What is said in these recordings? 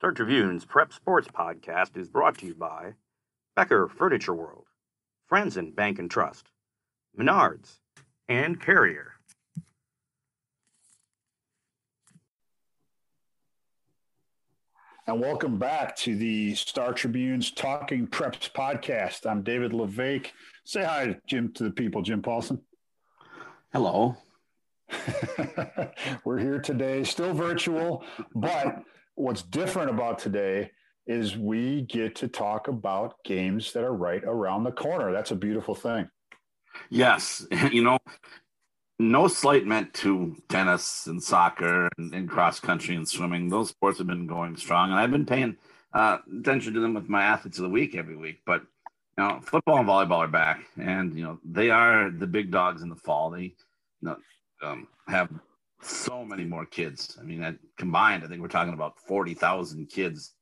Star Tribune's Prep Sports Podcast is brought to you by Becker Furniture World, Frandsen Bank and Trust, Menards, and Carrier. And welcome back to the Star Tribune's Talking Preps podcast. I'm David La Vaque. Say hi, Jim, to the people, Jim Paulsen. Hello. We're here today, still virtual, but what's different about today is we get to talk about games that are right around the corner. That's a beautiful thing. Yes. You know, no slight meant to tennis and soccer and, and, cross country and swimming. Those sports have been going strong, and I've been paying uh, attention to them with my athletes of the week every week. But you know, football and volleyball are back, and you know they are the big dogs in the fall. They you know, um, have so many more kids. I mean, combined, I think we're talking about forty thousand kids,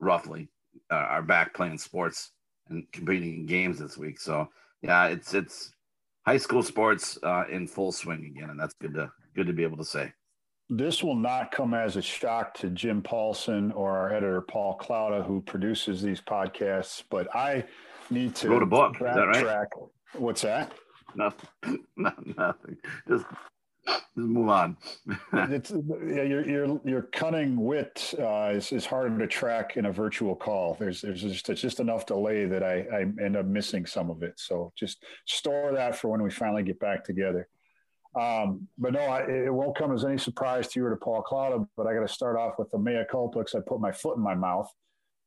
roughly, uh, are back playing sports and competing in games this week. So yeah, it's it's high school sports uh, in full swing again, and that's good to good to be able to say. This will not come as a shock to Jim Paulsen or our editor Paul Klauda, who produces these podcasts. But I need to wrote a book. Is that right? Track. What's that? Nothing. nothing. Just just move on. it's yeah, your your your cunning wit uh, is is harder to track in a virtual call. There's there's just it's just enough delay that I I end up missing some of it. So just store that for when we finally get back together. Um, but no, I, it won't come as any surprise to you or to Paul Klauda. But I got to start off with the mea culpa I put my foot in my mouth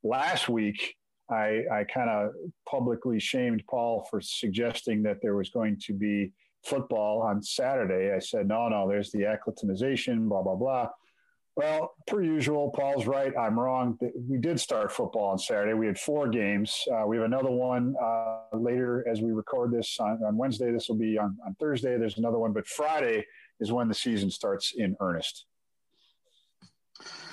last week. I, I kind of publicly shamed Paul for suggesting that there was going to be football on Saturday. I said, no, no, there's the acclimatization, blah, blah, blah. Well, per usual, Paul's right. I'm wrong. We did start football on Saturday. We had four games. Uh, we have another one uh, later as we record this on, on Wednesday. This will be on, on Thursday. There's another one, but Friday is when the season starts in earnest.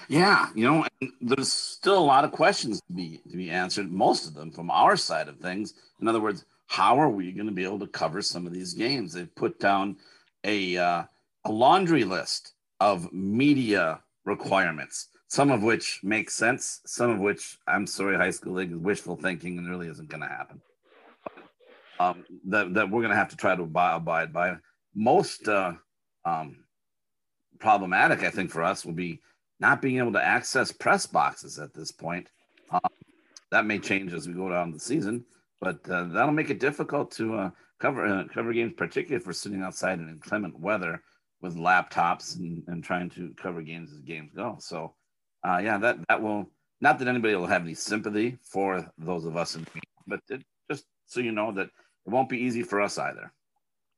Yeah, you know, there's still a lot of questions to be to be answered. Most of them from our side of things. In other words, how are we going to be able to cover some of these games? They've put down a uh, a laundry list of media requirements, some of which make sense, some of which I'm sorry, high school league is wishful thinking and really isn't going to happen. Um, that that we're going to have to try to abide by. Most uh, um, problematic, I think, for us will be not being able to access press boxes at this point. Um, that may change as we go down the season but uh, that'll make it difficult to uh, cover uh, cover games, particularly if we're sitting outside in inclement weather with laptops and, and trying to cover games as games go. So, uh, yeah, that that will not that anybody will have any sympathy for those of us in, but it, just so you know that it won't be easy for us either.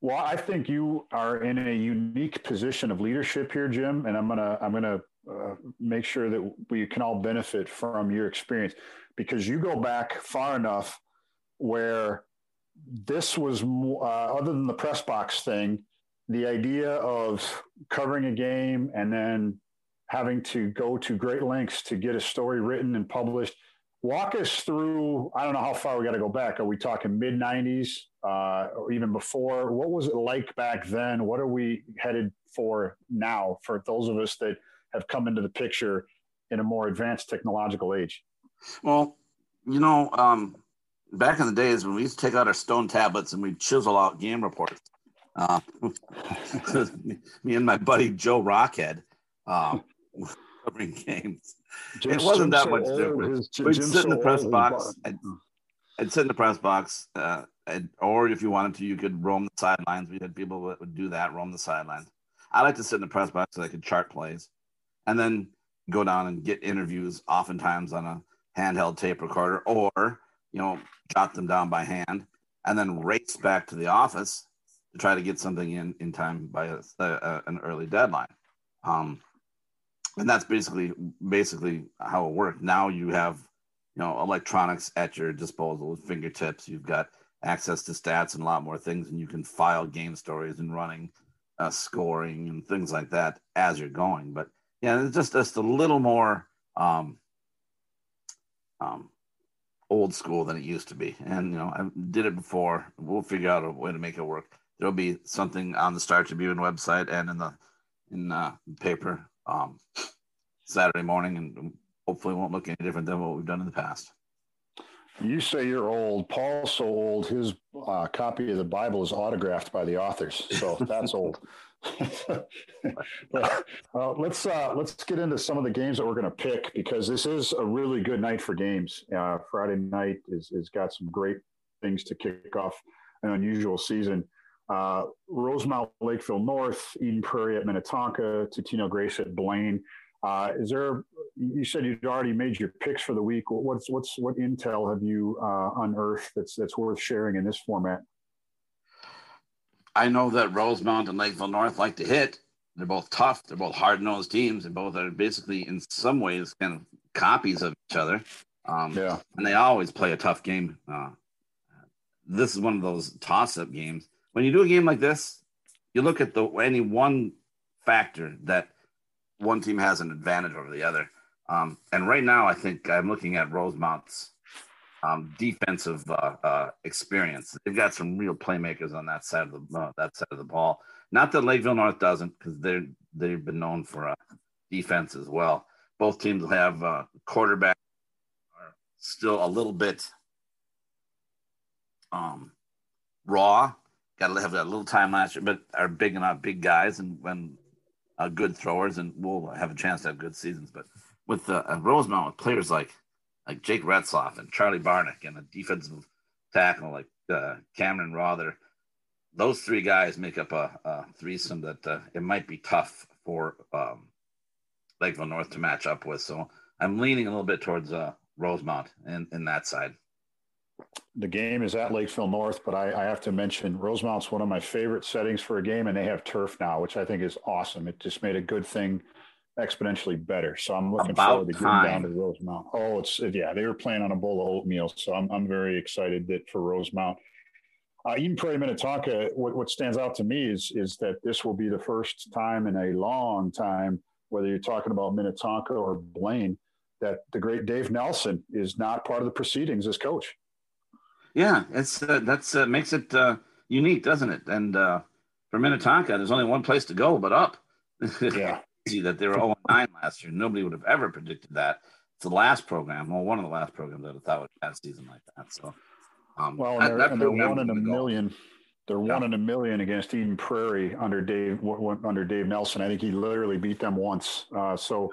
Well, I think you are in a unique position of leadership here, Jim, and I'm gonna I'm gonna uh, make sure that we can all benefit from your experience because you go back far enough where this was uh, other than the press box thing, the idea of covering a game and then having to go to great lengths to get a story written and published. Walk us through. I don't know how far we got to go back. Are we talking mid '90s uh, or even before? What was it like back then? What are we headed for now? For those of us that have come into the picture in a more advanced technological age. Well, you know, um, back in the days when we used to take out our stone tablets and we'd chisel out game reports. Uh, me and my buddy Joe Rockhead uh, covering games. Jim's, it wasn't that much different. We'd sit so in the press box. I'd, I'd, sit in the press box, uh, or if you wanted to, you could roam the sidelines. We had people that would do that, roam the sidelines. I like to sit in the press box so I could chart plays, and then go down and get interviews, oftentimes on a handheld tape recorder, or you know, jot them down by hand, and then race back to the office to try to get something in in time by a, a, an early deadline. Um, and that's basically basically how it worked. Now you have you know electronics at your disposal fingertips. You've got access to stats and a lot more things, and you can file game stories and running uh, scoring and things like that as you're going. But yeah, it's just just a little more um, um, old school than it used to be. And you know, I did it before. We'll figure out a way to make it work. There'll be something on the Star Tribune website and in the in the paper um, Saturday morning, and hopefully won't look any different than what we've done in the past. You say you're old. Paul's so old. His uh, copy of the Bible is autographed by the authors, so that's old. let's uh, let's get into some of the games that we're going to pick because this is a really good night for games. Uh, Friday night is is got some great things to kick off an unusual season. Uh, Rosemount, Lakeville North, Eden Prairie at Minnetonka, Totino Grace at Blaine. Uh, is there? You said you'd already made your picks for the week. What's what's what intel have you uh, unearthed that's that's worth sharing in this format? I know that Rosemount and Lakeville North like to hit. They're both tough. They're both hard nosed teams, and both are basically, in some ways, kind of copies of each other. Um, yeah. And they always play a tough game. Uh, this is one of those toss up games. When you do a game like this, you look at the any one factor that one team has an advantage over the other. Um, and right now, I think I'm looking at Rosemount's um, defensive uh, uh, experience. They've got some real playmakers on that side of the uh, that side of the ball. Not that Lakeville North doesn't, because they're they've been known for uh, defense as well. Both teams have uh, quarterback are still a little bit um, raw. Got to have a little time last year, but are big enough, big guys, and when uh, good throwers, and we'll have a chance to have good seasons. But with uh, Rosemount, with players like like Jake Retzloff and Charlie Barnick and a defensive tackle like uh, Cameron Rother. Those three guys make up a, a threesome that uh, it might be tough for um, Lakeville North to match up with. So I'm leaning a little bit towards uh, Rosemount in, in that side. The game is at Lakeville North, but I, I, have to mention Rosemount's one of my favorite settings for a game, and they have turf now, which I think is awesome. It just made a good thing exponentially better. So I'm looking About forward to getting time. down to Rosemount. Oh, it's yeah, they were playing on a bowl of oatmeal, so I'm I'm very excited that for Rosemount. Uh, Eden Prairie Minnetonka, what, what stands out to me is is that this will be the first time in a long time, whether you're talking about Minnetonka or Blaine, that the great Dave Nelson is not part of the proceedings as coach. Yeah, it's uh, that's uh, makes it uh, unique, doesn't it? And uh, for Minnetonka, there's only one place to go but up. yeah, that they were 0 9 last year. Nobody would have ever predicted that. It's the last program, well, one of the last programs that I thought would have a season like that. So, um, well, and they're, they're one in a million. They're yeah. one in a million against Eden Prairie under Dave under Dave Nelson. I think he literally beat them once. Uh, so,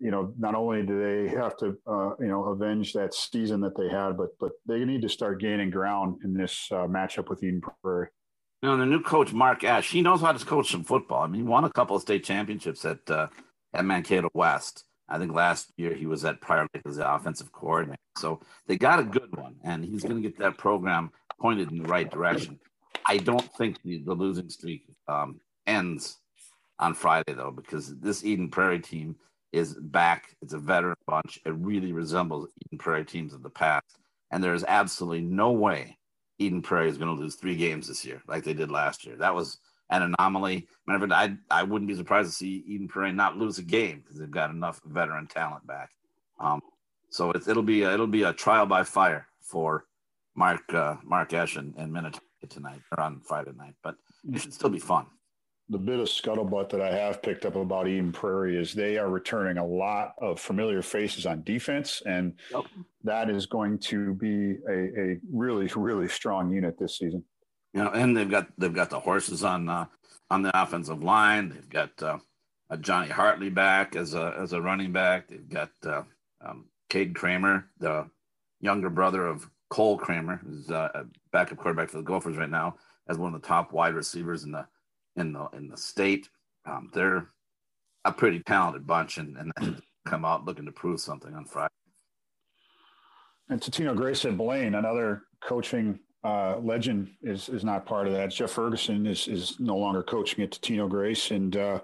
you know, not only do they have to, uh, you know, avenge that season that they had, but but they need to start gaining ground in this uh, matchup with Eden Prairie. You know, the new coach Mark Esch, he knows how to coach some football. I mean, he won a couple of state championships at uh, at Mankato West. I think last year he was at Prior Lake as the offensive coordinator. So they got a good one, and he's going to get that program pointed in the right direction. I don't think the, the losing streak um, ends on Friday though, because this Eden Prairie team is back. It's a veteran bunch. It really resembles Eden Prairie teams of the past, and there is absolutely no way Eden Prairie is going to lose three games this year, like they did last year. That was an anomaly. Matter of fact, I I wouldn't be surprised to see Eden Prairie not lose a game because they've got enough veteran talent back. Um, so it, will be a, it'll be a trial by fire for Mark uh, Mark Esch and, and Minnetonka tonight or on Friday night, but it should still be fun the bit of scuttlebutt that I have picked up about Eden Prairie is they are returning a lot of familiar faces on defense, and yep. that is going to be a, a, really, really strong unit this season. You know, and they've got they've got the horses on uh, on the offensive line. They've got uh, a Johnny Hartley back as a as a running back. They've got uh, um, Cade Kramer, the younger brother of Cole Kramer, who's uh, a backup quarterback for the Gophers right now, as one of the top wide receivers in the in the in the state. Um, they're a pretty talented bunch, and, and come out looking to prove something on Friday. And Totino Grace at Blaine, another coaching uh, legend, is is not part of that. Jeff Ferguson is is no longer coaching at Totino Grace, and uh,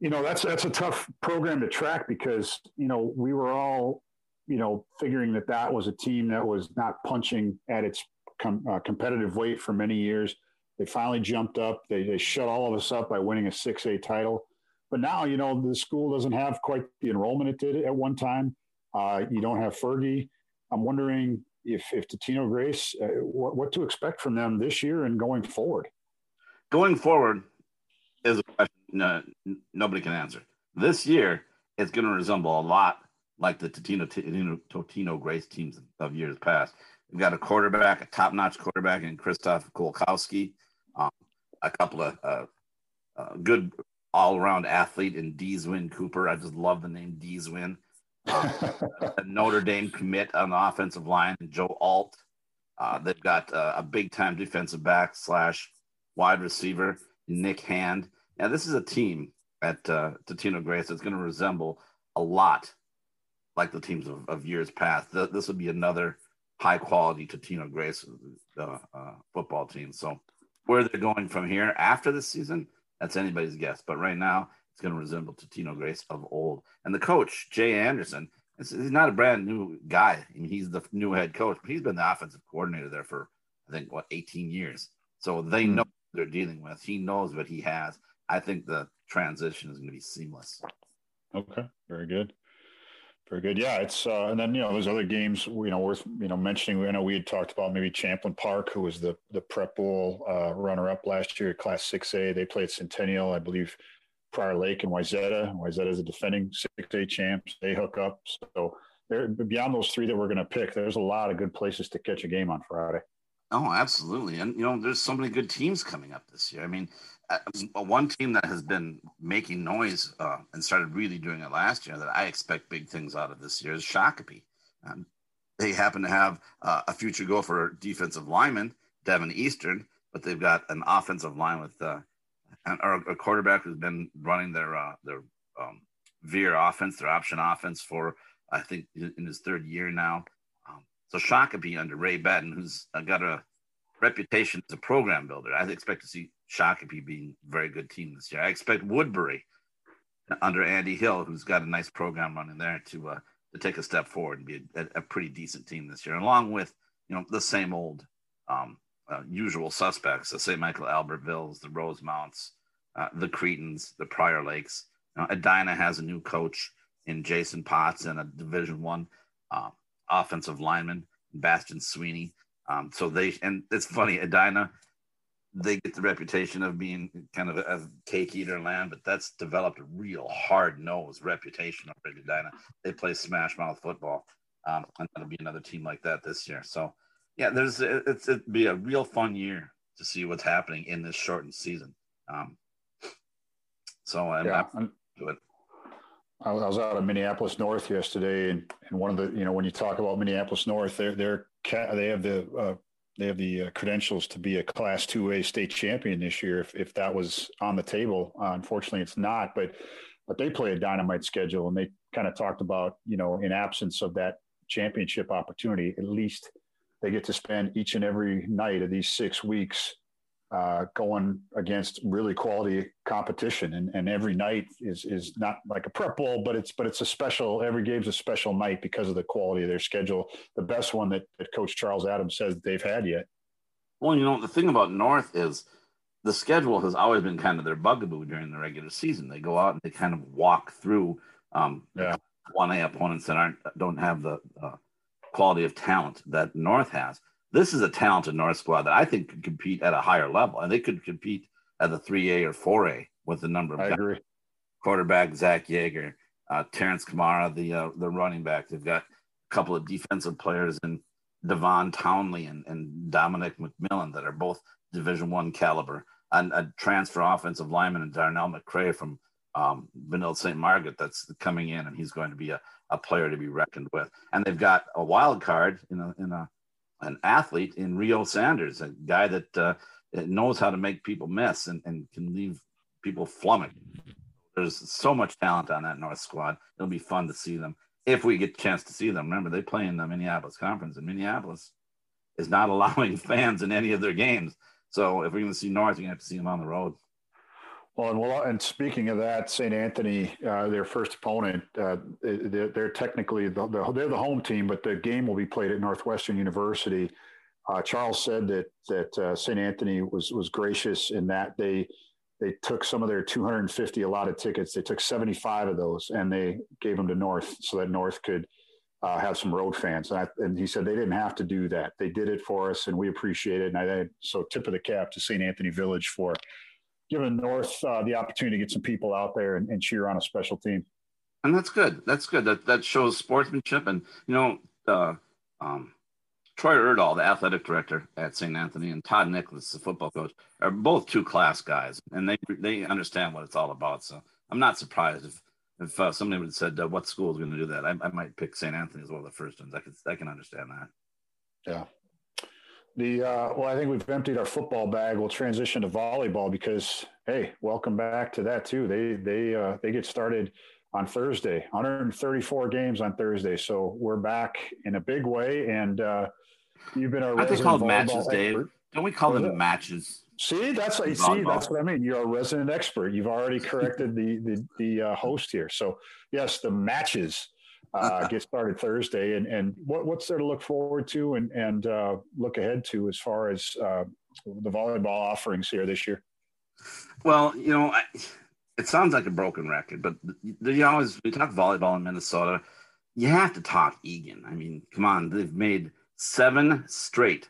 you know that's that's a tough program to track because you know we were all you know figuring that that was a team that was not punching at its com- uh, competitive weight for many years they finally jumped up. They, they shut all of us up by winning a 6A title. But now, you know, the school doesn't have quite the enrollment it did at one time. Uh, you don't have Fergie. I'm wondering if, if Totino Grace, uh, what, what to expect from them this year and going forward. Going forward is a question no, nobody can answer. This year, it's going to resemble a lot like the Totino, Totino, Totino Grace teams of years past. We've got a quarterback, a top-notch quarterback in Krzysztof Kolkowski, um, a couple of uh, uh, good all-around athlete in Deeswin Cooper. I just love the name Deeswin. Um, a Notre Dame commit on the offensive line, Joe Alt. Uh, they've got uh, a big-time defensive back slash wide receiver, Nick Hand. Now, this is a team at uh, Totino Grace that's going to resemble a lot like the teams of, of years past. this would be another high quality Totino Grace uh, uh, football team. So where they're going from here after this season, that's anybody's guess. But right now, it's going to resemble Totino Grace of old. And the coach, Jay Anderson, he's not a brand new guy. I mean, he's the new head coach, but he's been the offensive coordinator there for, I think, what, 18 years. So they mm-hmm. know they're dealing with. He knows what he has. I think the transition is going to be seamless. Okay, very good. Very good. Yeah, it's uh, and then you know those other games you know worth you know mentioning. I know we had talked about maybe Champlin Park, who was the the Prep Bowl uh, runner up last year, Class Six A. They played Centennial, I believe. Prior Lake and Wayzata. Wayzata is a defending six A champs. They hook up. So there, beyond those three that we're going to pick, there's a lot of good places to catch a game on Friday. Oh, absolutely. And, you know, there's so many good teams coming up this year. I mean, one team that has been making noise uh, and started really doing it last year that I expect big things out of this year is Shakopee. Um, they happen to have uh, a future Gopher defensive lineman, Devin Eastern, but they've got an offensive line with uh, an, or a quarterback who's been running their uh, their um, veer offense, their option offense for I think in his third year now. So Shakopee under Ray Betton, who's got a reputation as a program builder, I expect to see Shakopee being a very good team this year. I expect Woodbury under Andy Hill, who's got a nice program running there, to uh, to take a step forward and be a, a, pretty decent team this year, along with you know the same old um, uh, usual suspects: the St. Michael Albertvilles, the Rosemounts, uh, the Cretins, the Prior Lakes. Uh, Edina has a new coach in Jason Potts and a Division One um, offensive lineman, Bastion Sweeney. Um, so they and it's funny, Edina, they get the reputation of being kind of a, a cake eater land, but that's developed a real hard nosed reputation of Edina. They play smash mouth football, um, and that'll be another team like that this year. So yeah, there's it's it'd be a real fun year to see what's happening in this shortened season. Um, so I'm, yeah. I'm it. I was out of Minneapolis North yesterday, and, and one of the you know when you talk about Minneapolis North, they're they're they have the uh, they have the uh, credentials to be a Class Two A state champion this year. If if that was on the table, uh, unfortunately, it's not. But but they play a dynamite schedule, and they kind of talked about you know in absence of that championship opportunity, at least they get to spend each and every night of these six weeks uh, going against really quality competition. And, and every night is is not like a prep bowl, but it's but it's a special. Every game's a special night because of the quality of their schedule. The best one that, that Coach Charles Adams says they've had yet. Well, you know the thing about North is the schedule has always been kind of their bugaboo during the regular season. They go out and they kind of walk through um, yeah. one A opponents that aren't don't have the uh, quality of talent that North has this is a talented North squad that I think could compete at a higher level, and they could compete at the three A or four A with the number of I agree. quarterback Zach Yeager, uh, Terrence Kamara, the uh, the running back. They've got a couple of defensive players in Devon Townley and, and Dominic McMillan that are both Division One caliber, and a transfer offensive lineman and Darnell McCray from um, Benilde St. Margaret that's coming in, and he's going to be a, a player to be reckoned with. And they've got a wild card in a in a an athlete in Rio Sanders, a guy that uh, knows how to make people miss and, and can leave people flummoxed. There's so much talent on that North squad. It'll be fun to see them if we get a chance to see them. Remember, they play in the Minneapolis Conference, and Minneapolis is not allowing fans in any of their games. So if we're going to see North, you're going to have to see them on the road. Well, and, well, and speaking of that, St. Anthony, uh, their first opponent, uh, they're, they're, technically the, they're the home team, but the game will be played at Northwestern University. Uh, Charles said that that uh, St. Anthony was was gracious in that they they took some of their 250 allotted tickets. They took 75 of those and they gave them to North so that North could uh, have some road fans. And, I, and, he said they didn't have to do that. They did it for us, and we appreciate it. And I so tip of the cap to St. Anthony Village for giving North uh, the opportunity to get some people out there and, and cheer on a special team. and that's good. That's good. That that shows sportsmanship, and you know, uh, um, Troy Erdahl, the athletic director at St. Anthony, and Todd Nicholas, the football coach, are both two class guys, and they they understand what it's all about. So I'm not surprised if if uh, somebody would have said uh, what school is going to do that. I, I might pick St. Anthony as one of the first ones. I can I can understand that. Yeah. The uh, well, I think we've emptied our football bag. We'll transition to volleyball because hey, welcome back to that too. They they uh, they get started on Thursday. 134 games on Thursday, so we're back in a big way. And uh, you've been our. I think called matches, expert. Dave. Don't we call them matches? See, that's what, see, that's what I mean. You're a resident expert. You've already corrected the the, the uh, host here. So yes, the matches uh, get started Thursday, and and what, what's there to look forward to and and uh, look ahead to as far as uh, the volleyball offerings here this year? Well, you know, I, it sounds like a broken record, but you always we talk volleyball in Minnesota. You have to talk Eagan. I mean, come on, they've made seven straight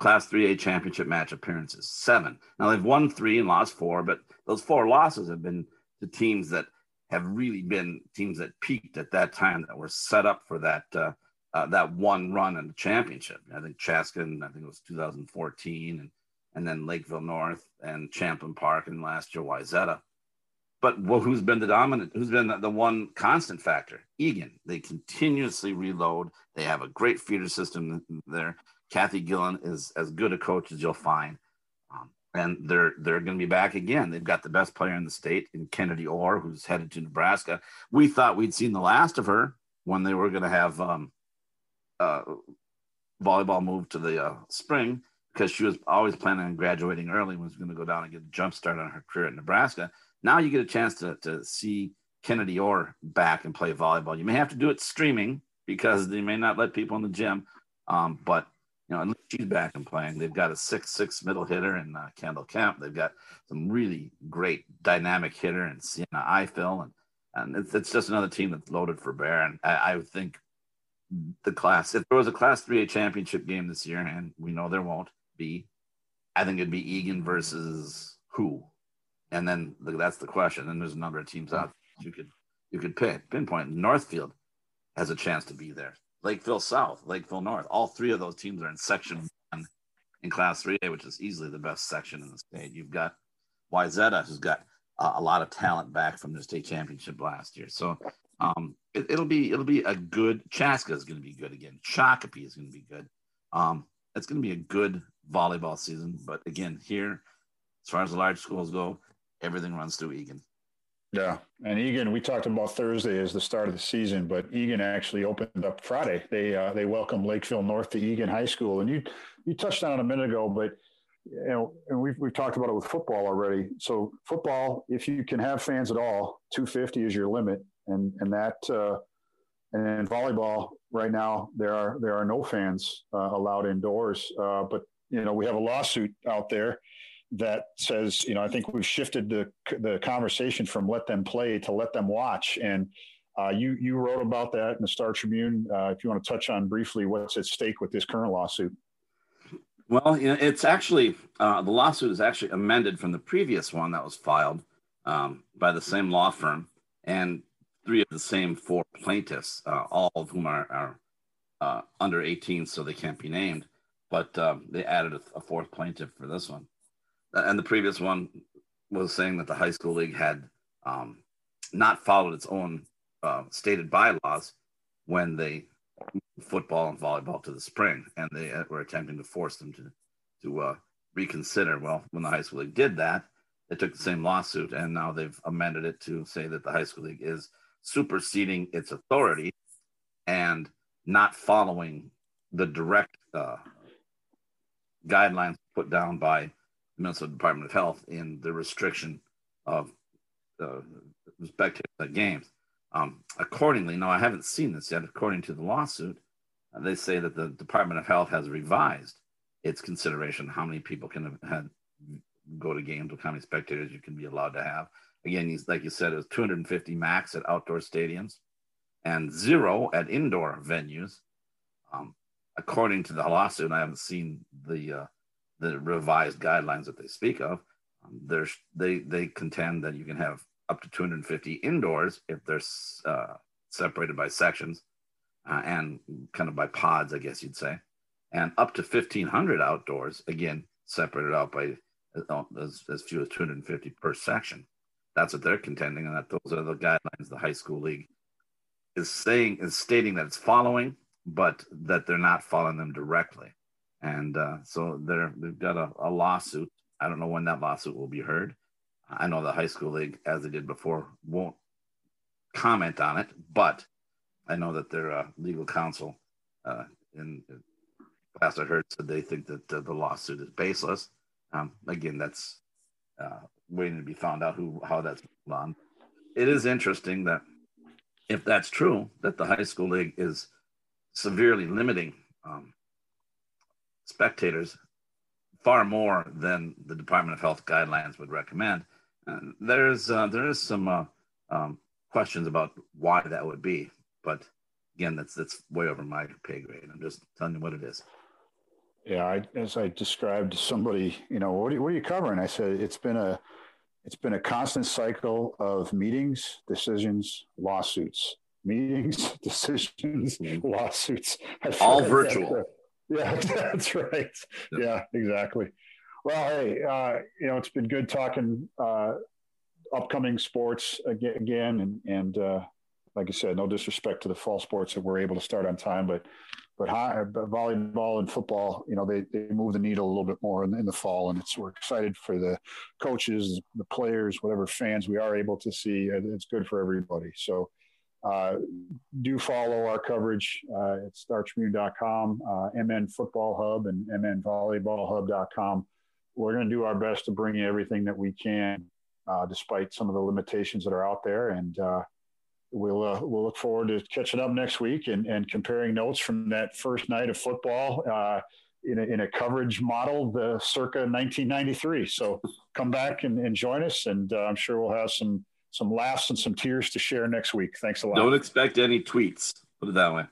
Class 3A championship match appearances. Seven. Now they've won three and lost four, but those four losses have been to teams that have really been teams that peaked at that time that were set up for that uh, uh, that one run in the championship. I think Chaska, I think it was 2014, and and then Lakeville North and Champlin Park, and last year Wayzata. But well, who's been the dominant? Who's been the, the one constant factor? Eagan. They continuously reload. They have a great feeder system there. Kathy Gillen is as good a coach as you'll find. And they're they're going to be back again. They've got the best player in the state in Kennedy Orr, who's headed to Nebraska. We thought we'd seen the last of her when they were going to have um, uh, volleyball move to the uh, spring because she was always planning on graduating early. And was going to go down and get a jump start on her career at Nebraska. Now you get a chance to to see Kennedy Orr back and play volleyball. You may have to do it streaming because they may not let people in the gym, um, but you know, unless she's back and playing. They've got a six-six middle hitter in uh, Kendall Kemp. They've got some really great dynamic hitter in Sienna Eiffel, and and it's, it's just another team that's loaded for bear. And I, I think the class, if there was a Class 3A championship game this year, and we know there won't be, I think it'd be Eagan versus who, and then that's the question. And there's a number of teams out you could you could pick pinpoint. Northfield has a chance to be there. Lakeville South, Lakeville North. All three of those teams are in Section One in Class 3A, which is easily the best section in the state. You've got Wayzata, who's got uh, a lot of talent back from the state championship last year. So um, it, will be it'll be a good. Chaska is going to be good again. Shakopee is going to be good. Um, it's going to be a good volleyball season. But again, here, as far as the large schools go, everything runs through Eagan. Yeah, and Eagan, we talked about Thursday as the start of the season, but Eagan actually opened up Friday. They uh, they welcomed Lakeville North to Eagan High School, and you you touched on it a minute ago, but you know, and we've we've talked about it with football already. So football, if you can have fans at all, 250 is your limit, and and that uh, and volleyball right now there are there are no fans uh, allowed indoors, uh, but you know we have a lawsuit out there that says, you know, I think we've shifted the the conversation from let them play to let them watch. And uh, you you wrote about that in the Star Tribune. Uh, if you want to touch on briefly what's at stake with this current lawsuit. Well, you know, it's actually uh, the lawsuit is actually amended from the previous one that was filed um, by the same law firm and three of the same four plaintiffs, uh, all of whom are, are uh, under 18, so they can't be named. But um, they added a, a fourth plaintiff for this one and the previous one was saying that the high school league had um, not followed its own uh, stated bylaws when they moved football and volleyball to the spring, and they uh, were attempting to force them to to uh, reconsider. Well, when the high school league did that, they took the same lawsuit, and now they've amended it to say that the high school league is superseding its authority and not following the direct uh, guidelines put down by Minnesota Department of Health in the restriction of uh, spectator games. Um, accordingly, now I haven't seen this yet. According to the lawsuit, uh, they say that the Department of Health has revised its consideration how many people can have, go to games, with how many spectators you can be allowed to have. Again, like you said, it was 250 max at outdoor stadiums and zero at indoor venues. Um, according to the lawsuit, I haven't seen the uh, the revised guidelines that they speak of, um, there's they they contend that you can have up to 250 indoors if they're uh, separated by sections uh, and kind of by pods, I guess you'd say, and up to 1500 outdoors, again, separated out by uh, as, as few as 250 per section. That's what they're contending, and that those are the guidelines the high school league is saying is stating that it's following, but that they're not following them directly. And uh, so they're they've got a, a lawsuit. I don't know when that lawsuit will be heard. I know the high school league, as they did before, won't comment on it, but I know that their uh, legal counsel uh, in last I heard said they think that uh, the lawsuit is baseless. Um, again, that's uh, waiting to be found out who how that's on. It is interesting that if that's true, that the high school league is severely limiting um, spectators far more than the Department of Health guidelines would recommend. And there's uh, there is some uh, um, questions about why that would be, but again, that's that's way over my pay grade. I'm just telling you what it is. Yeah, I, as I described to somebody, you know, what are, you, what are you covering? I said it's been a it's been a constant cycle of meetings, decisions, lawsuits, meetings, decisions, mm-hmm. lawsuits. All virtual. Yeah, that's right. Yeah, exactly. Well, hey, uh, you know, it's been good talking uh, upcoming sports again, and and uh, like I said, no disrespect to the fall sports that we're able to start on time, but but, high, but volleyball and football, you know, they, they move the needle a little bit more in, in, the fall, and it's we're excited for the coaches, the players, whatever fans we are able to see. It's good for everybody. So uh, do follow our coverage uh, at startribune.com, uh, MN Football Hub, and MNVolleyballHub.com. We're going to do our best to bring you everything that we can, uh, despite some of the limitations that are out there. And uh, we'll uh, we'll look forward to catching up next week and, and comparing notes from that first night of football uh, in, a, in a coverage model, the circa 1993. So come back and, and join us, and I'm sure we'll have some some laughs and some tears to share next week. Thanks a lot. Don't expect any tweets. Put it that way.